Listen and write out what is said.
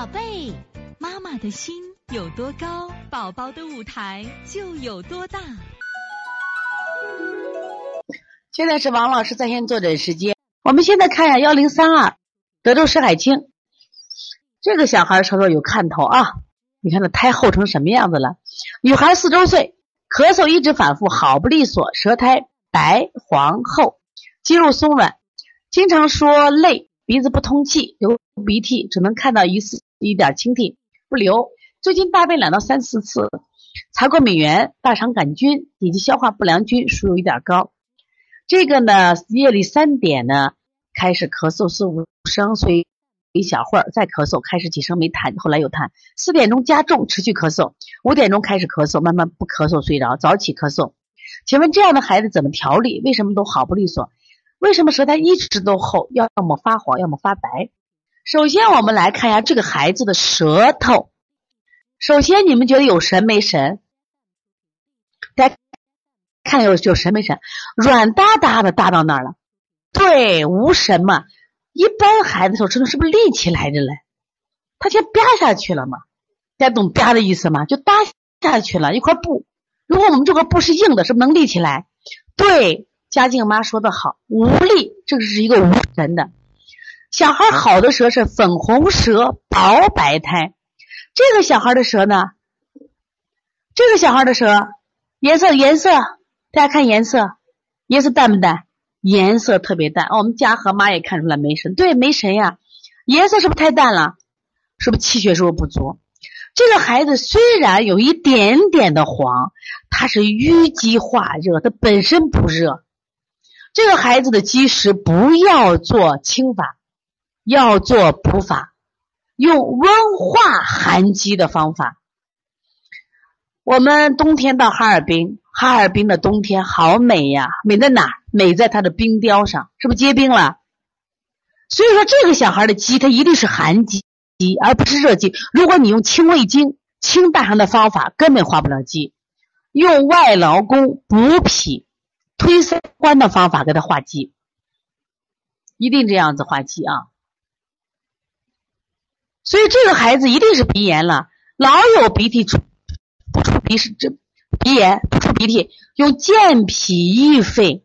宝贝，妈妈的心有多高，宝宝的舞台就有多大。现在是王老师在线坐诊时间。我们现在看一下幺零三二，德州石海清，这个小孩瞅瞅有看头啊！你看他胎厚成什么样子了？女孩四周岁，咳嗽一直反复，好不利索，舌苔白黄厚，肌肉松软，经常说累。鼻子不通气，流鼻涕，只能看到一丝一点清涕，不流。最近大便两到三四次，查过美元，大肠杆菌以及消化不良菌数有一点高。这个呢，夜里三点呢开始咳嗽四五声，所以一小会儿再咳嗽，开始几声没痰，后来有痰。四点钟加重，持续咳嗽，五点钟开始咳嗽，慢慢不咳嗽睡着，早起咳嗽。请问这样的孩子怎么调理？为什么都好不利索？为什么舌苔一直都厚，要么发黄，要么发白？首先，我们来看一下这个孩子的舌头。首先，你们觉得有神没神？大家看有有神没神？软哒哒的哒到那儿了，对，无神嘛。一般孩子手指头是不是立起来的嘞？他先吧下去了嘛？大家懂吧的意思吗？就搭下去了一块布。如果我们这块布是硬的，是不是能立起来？对。嘉靖妈说的好，无力，这个是一个无神的小孩。好的舌是粉红舌，薄白苔。这个小孩的舌呢？这个小孩的舌颜色颜色，大家看颜色，颜色淡不淡？颜色特别淡。我们家和妈也看出来没神，对，没神呀。颜色是不是太淡了？是不是气血是不是不足？这个孩子虽然有一点点的黄，他是淤积化热，他本身不热。这个孩子的积食不要做清法，要做补法，用温化寒积的方法。我们冬天到哈尔滨，哈尔滨的冬天好美呀，美在哪？美在它的冰雕上，是不是结冰了？所以说，这个小孩的积，它一定是寒积，而不是热积。如果你用清胃经、清大肠的方法，根本化不了积。用外劳宫补脾。推三关的方法给他化积，一定这样子化积啊！所以这个孩子一定是鼻炎了，老有鼻涕出不出鼻是这鼻炎不出鼻涕，用健脾益肺。